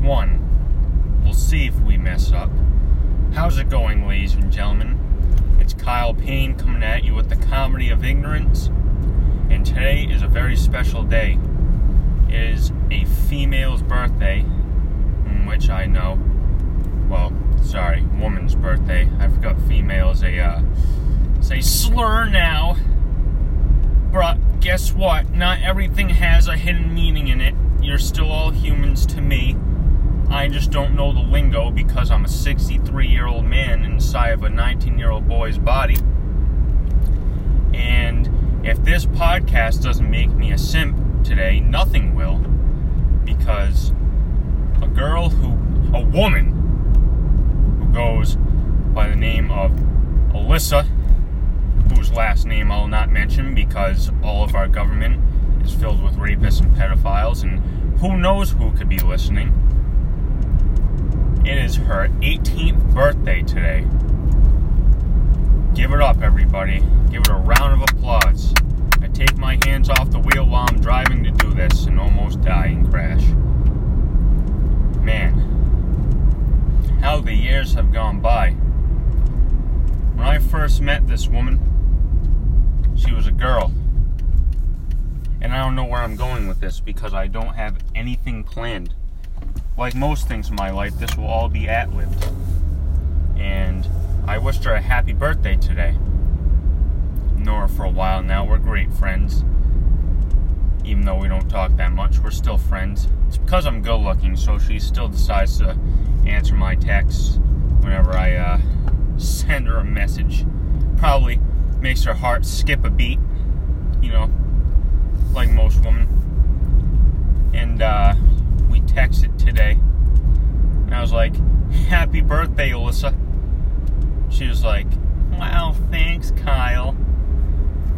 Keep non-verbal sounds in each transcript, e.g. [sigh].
one. We'll see if we mess up. How's it going, ladies and gentlemen? It's Kyle Payne coming at you with the comedy of ignorance, and today is a very special day. It is a female's birthday, which I know. Well, sorry, woman's birthday. I forgot female is a uh, it's a slur now. But guess what? Not everything has a hidden meaning in it. You're still all humans to me. I just don't know the lingo because I'm a 63 year old man inside of a 19 year old boy's body. And if this podcast doesn't make me a simp today, nothing will. Because a girl who, a woman who goes by the name of Alyssa, whose last name I'll not mention because all of our government is filled with rapists and pedophiles, and who knows who could be listening. It is her 18th birthday today. Give it up, everybody. Give it a round of applause. I take my hands off the wheel while I'm driving to do this and almost die in crash. Man, how the years have gone by. When I first met this woman, she was a girl. And I don't know where I'm going with this because I don't have anything planned. Like most things in my life, this will all be at lived. And I wished her a happy birthday today. Nora for a while now. We're great friends. Even though we don't talk that much, we're still friends. It's because I'm good looking, so she still decides to answer my texts whenever I uh, [laughs] send her a message. Probably makes her heart skip a beat, you know, like most women. And uh, texted today, and I was like, Happy birthday, Alyssa. She was like, Wow, thanks, Kyle.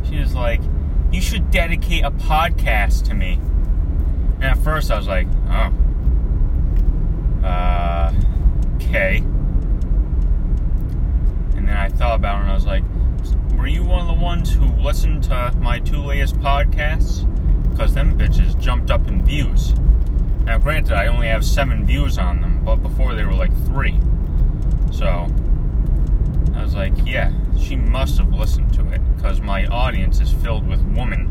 She was like, You should dedicate a podcast to me. And at first I was like, Oh. Uh, okay. And then I thought about it and I was like, were you one of the ones who listened to my two latest podcasts? Because them bitches jumped up in views. Now, granted, I only have seven views on them, but before they were like three. So, I was like, yeah, she must have listened to it, because my audience is filled with women.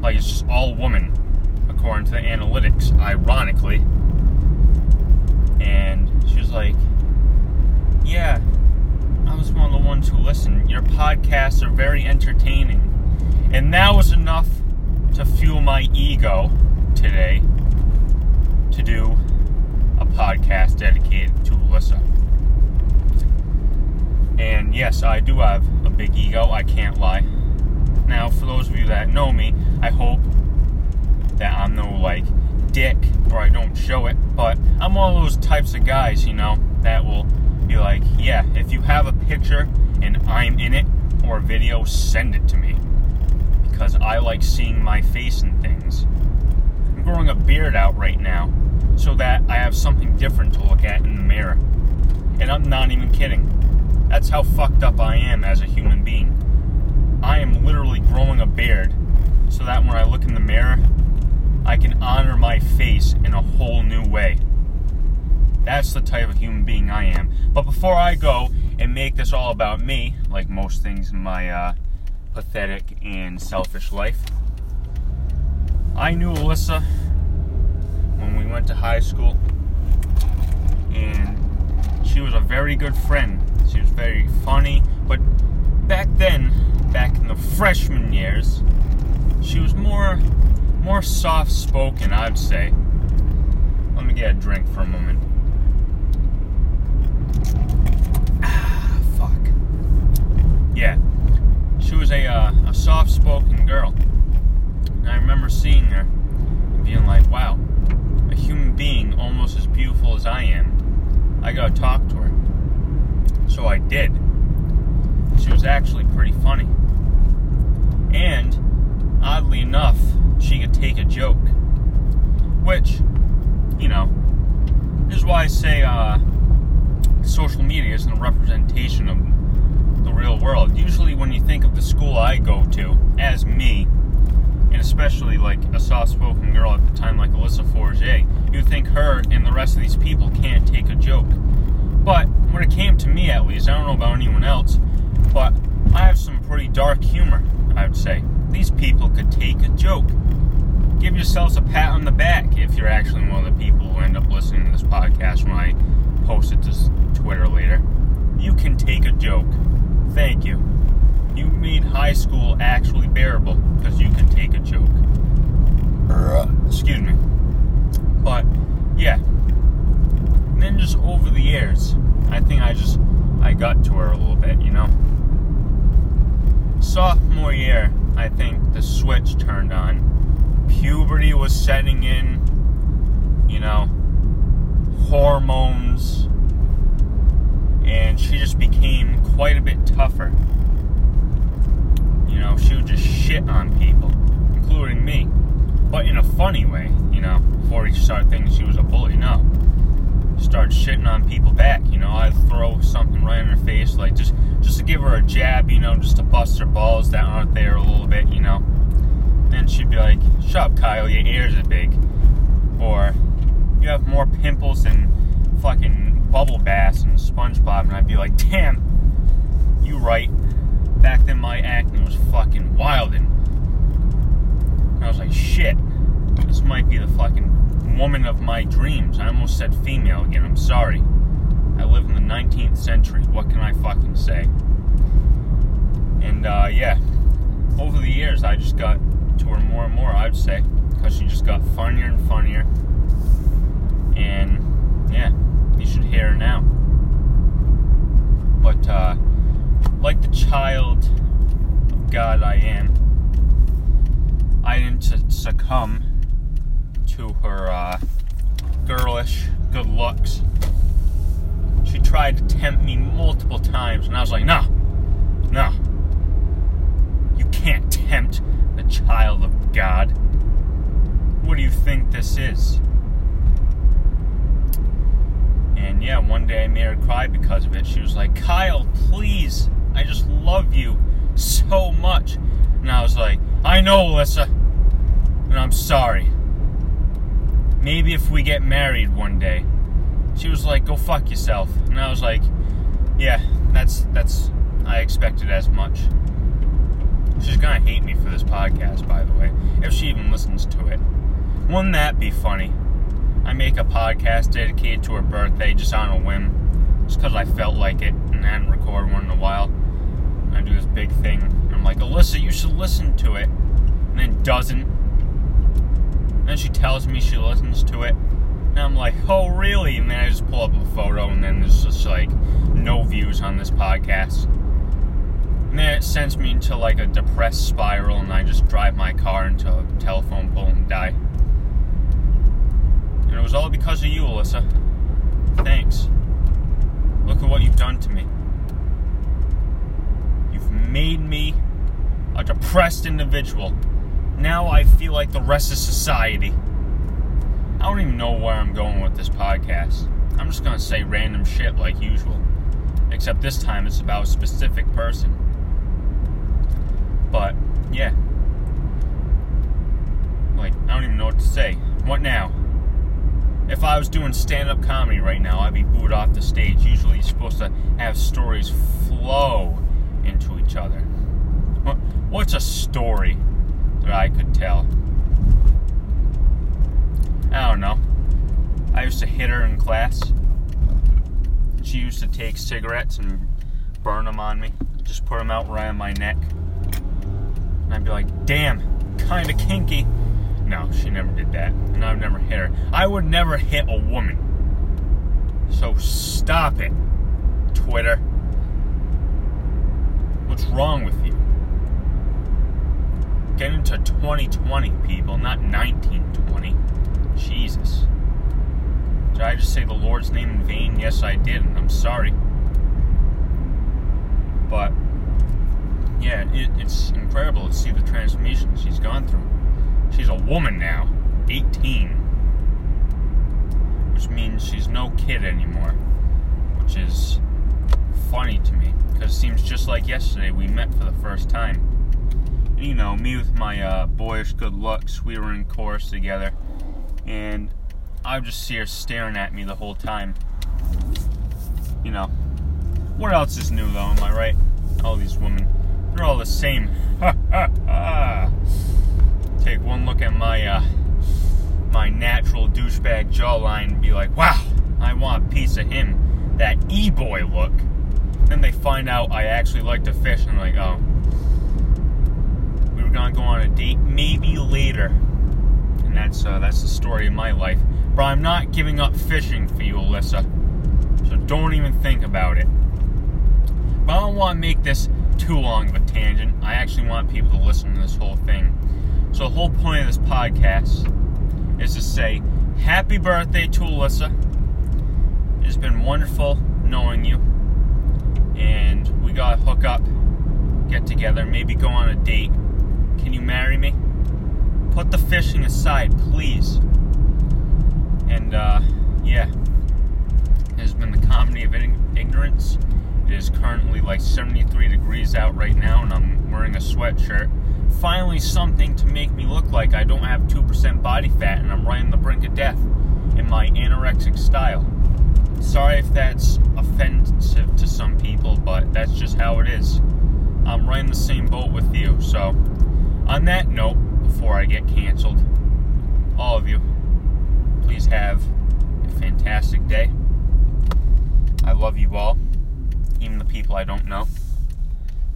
Like, it's just all women, according to the analytics, ironically. And she was like, yeah, I was one of the ones who listened. Your podcasts are very entertaining. And that was enough to fuel my ego today to do a podcast dedicated to Alyssa. And yes, I do have a big ego, I can't lie. Now, for those of you that know me, I hope that I'm no like dick or I don't show it, but I'm one of those types of guys, you know, that will be like, yeah, if you have a picture and I'm in it or a video, send it to me. Because I like seeing my face in things. I'm growing a beard out right now so that I have something different to look at in the mirror. And I'm not even kidding. That's how fucked up I am as a human being. I am literally growing a beard so that when I look in the mirror, I can honor my face in a whole new way. That's the type of human being I am. But before I go and make this all about me, like most things in my uh, pathetic and selfish life, I knew Alyssa when we went to high school, and she was a very good friend. She was very funny, but back then, back in the freshman years, she was more more soft spoken, I'd say. Let me get a drink for a moment. Ah, fuck. Yeah, she was a uh, a soft spoken girl, and I remember seeing her and being like, "Wow, a human being almost as beautiful as I am. I gotta talk to her." So I did. She was actually pretty funny, and oddly enough, she could take a joke. Which, you know, is why I say uh, social media isn't a representation of the real world. Usually, when you think of the school I go to as me, and especially like a soft spoken girl at the time like Alyssa Forget, you think her and the rest of these people can't take a joke. But when it came to me, at least, I don't know about anyone else, but I have some pretty dark humor, I would say. These people could take a joke. Give yourselves a pat on the back if you're actually one of the people who end up listening to this podcast when I post it to Twitter later. You can take a joke. Thank you. You made high school actually bearable because you can take a joke. Excuse me. But, yeah. And then just over the years, I think I just, I got to her a little bit, you know? Sophomore year, I think the switch turned on. Puberty was setting in, you know, hormones, and she just became quite a bit tougher. You know, she would just shit on people, including me, but in a funny way, you know, before she started thinking she was a bully, no. Start shitting on people back, you know, I'd throw something right in her face, like just just to give her a jab, you know, just to bust her balls that aren't there a little bit, you know. Then she'd be like, Shut up, Kyle, your ears are big. Or, you have more pimples than fucking Bubble Bass and SpongeBob. And I'd be like, Damn, you right. Back then, my acne was fucking wild. And I was like, Shit, this might be the fucking woman of my dreams. I almost said female again. I'm sorry. I live in the 19th century. What can I fucking say? And uh, yeah, over the years, I just got to her more and more. I'd say because she just got funnier and funnier. And yeah, you should hear her now. But uh, like the child of God I am, I didn't succumb her uh, girlish good looks. She tried to tempt me multiple times, and I was like, no, no. You can't tempt the child of God. What do you think this is? And yeah, one day I made her cry because of it. She was like, Kyle, please, I just love you so much. And I was like, I know, Alyssa, and I'm sorry. Maybe if we get married one day. She was like, go fuck yourself. And I was like, yeah, that's, that's, I expected as much. She's gonna hate me for this podcast, by the way, if she even listens to it. Wouldn't that be funny? I make a podcast dedicated to her birthday just on a whim, just because I felt like it and hadn't recorded one in a while. I do this big thing. And I'm like, Alyssa, you should listen to it. And then doesn't. And she tells me she listens to it. And I'm like, oh, really? And then I just pull up a photo, and then there's just like no views on this podcast. And then it sends me into like a depressed spiral, and I just drive my car into a telephone pole and die. And it was all because of you, Alyssa. Thanks. Look at what you've done to me. You've made me a depressed individual. Now I feel like the rest of society. I don't even know where I'm going with this podcast. I'm just gonna say random shit like usual. Except this time it's about a specific person. But, yeah. Like, I don't even know what to say. What now? If I was doing stand up comedy right now, I'd be booed off the stage. Usually, you're supposed to have stories flow into each other. What what's a story I could tell? I don't know. I used to hit her in class. She used to take cigarettes and burn them on me. Just put them out right on my neck. And I'd be like, damn, kinda kinky. No, she never did that. And I've never hit her. I would never hit a woman. So stop it, Twitter. What's wrong with you? Get into 2020, people, not 1920. Jesus. Did I just say the Lord's name in vain? Yes, I did, and I'm sorry. But, yeah, it, it's incredible to see the transformation she's gone through. She's a woman now, 18, which means she's no kid anymore, which is funny to me because it seems just like yesterday we met for the first time. You know, me with my uh, boyish good looks, we were in chorus together, and I would just see her staring at me the whole time. You know, what else is new though? Am I right? All these women, they're all the same. [laughs] Take one look at my uh, my natural douchebag jawline and be like, wow, I want a piece of him. That e-boy look. Then they find out I actually like to fish, and I'm like, oh, were gonna go on a date, maybe later. And that's uh, that's the story of my life. But I'm not giving up fishing for you, Alyssa. So don't even think about it. But I don't want to make this too long of a tangent. I actually want people to listen to this whole thing. So the whole point of this podcast is to say happy birthday to Alyssa. It's been wonderful knowing you. And we gotta hook up, get together, maybe go on a date. Can you marry me? Put the fishing aside, please. And uh, yeah, it has been the comedy of ignorance. It is currently like 73 degrees out right now, and I'm wearing a sweatshirt. Finally, something to make me look like I don't have 2% body fat and I'm right on the brink of death in my anorexic style. Sorry if that's offensive to some people, but that's just how it is. I'm right in the same boat with you. So, on that note, before I get canceled, all of you, please have a fantastic day. I love you all, even the people I don't know,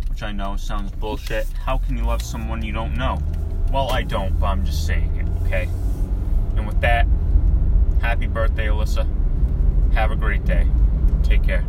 which I know sounds bullshit. How can you love someone you don't know? Well, I don't, but I'm just saying it, okay? And with that, happy birthday, Alyssa. Have a great day. Take care.